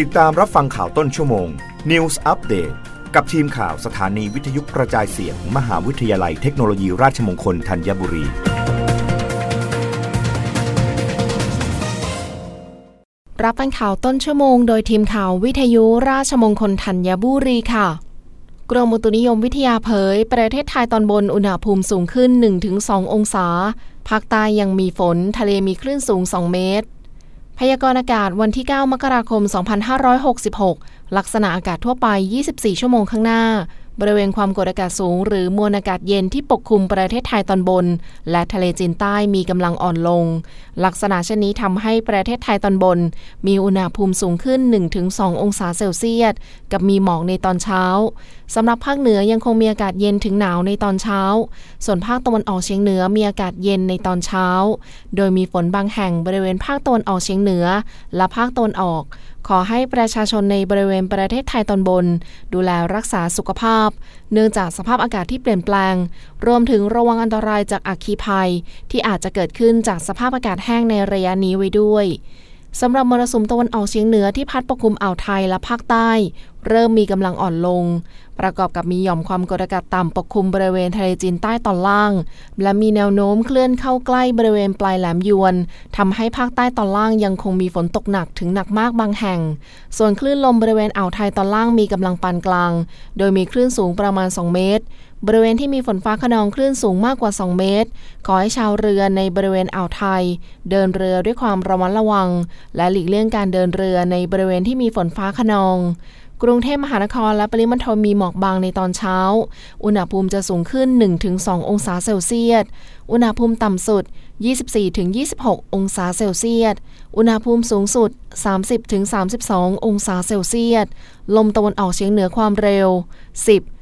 ติดตามรับฟังข่าวต้นชั่วโมง News Update กับทีมข่าวสถานีวิทยุกระจายเสียงมมหาวิทยาลัยเทคโนโลยีราชมงคลธัญบุรี รับฟังข่าวต้นชั่วโมง โดยทีมข่าววิทยุราชมงคลธัญบุรีค่ะกรมอุตุนิยมวิทยาเผย ประเทศไทยตอนบนอุณหภูมิสูงขึ้น 1-2 องศา ภาคใต้ยังมีฝน ทะเลมีคลื่นสูง 2 เมตร พยากรณ์อากาศวันที่ 9 มกราคม 2566 ลักษณะอากาศทั่วไป 24 ชั่วโมงข้างหน้า บริเวณความกดอากาศสูง หรือมวลอากาศเย็นที่ปกคลุมประเทศไทยตอนบน และทะเลจีนใต้มีกำลังอ่อนลง ลักษณะเช่นนี้ทำให้ประเทศไทยตอนบน มีอุณหภูมิสูงขึ้น 1-2 องศาเซลเซียส กับมีหมอกในตอนเช้าสำหรับภาคเหนือยังคงมีอากาศเย็นถึงหนาวในตอนเช้า ส่วนภาคตะวันออกเฉียงเหนือมีอากาศเย็นในตอนเช้า โดยมีฝนบางแห่งบริเวณภาคตะวันออกเฉียงเหนือ และภาคตะวันออก ขอให้ประชาชนในบริเวณประเทศไทยตอนบน ดูแลรักษาสุขภาพ เนื่องจากสภาพอากาศที่เปลี่ยนแปลง รวมถึงระวังอันตรายจากอัคคีภัย ที่อาจจะเกิดขึ้นจากสภาพอากาศแห้งในระยะนี้ไว้ด้วย สำหรับมรสุมตะวันออกเฉียงเหนือที่พัดปกคลุมอ่าวไทยและภาคใต้ เริ่มมีกำลังอ่อนลง ประกอบกับมีหย่อมความกดอากาศต่ำปกคลุมบริเวณทะเลจีนใต้ตอนล่าง และมีแนวโน้มเคลื่อนเข้าใกล้บริเวณปลายแหลมยวนทำให้ภาคใต้ตอนล่างยังคงมีฝนตกหนักถึงหนักมากบางแห่ง ส่วนคลื่นลมบริเวณอ่าวไทยตอนล่างมีกำลังปานกลาง โดยมีคลื่นสูงประมาณ 2 เมตร บริเวณที่มีฝนฟ้าขนองคลื่นสูงมากกว่า 2 เมตร ขอให้ชาวเรือในบริเวณอ่าวไทย เดินเรือด้วยความระมัดระวัง และหลีกเลี่ยงการเดินเรือในบริเวณที่มีฝนฟ้าขนอง กรุงเทพมหานครและปริมณฑลมีหมอกบางในตอนเช้า อุณหภูมิจะสูงขึ้น 1-2 องศาเซลเซียส อุณหภูมิต่ำสุด 24-26 องศาเซลเซียส อุณหภูมิสูงสุด 30-32 องศาเซลเซียส ลมตะวันออกเฉียงเหนือความเร็ว 10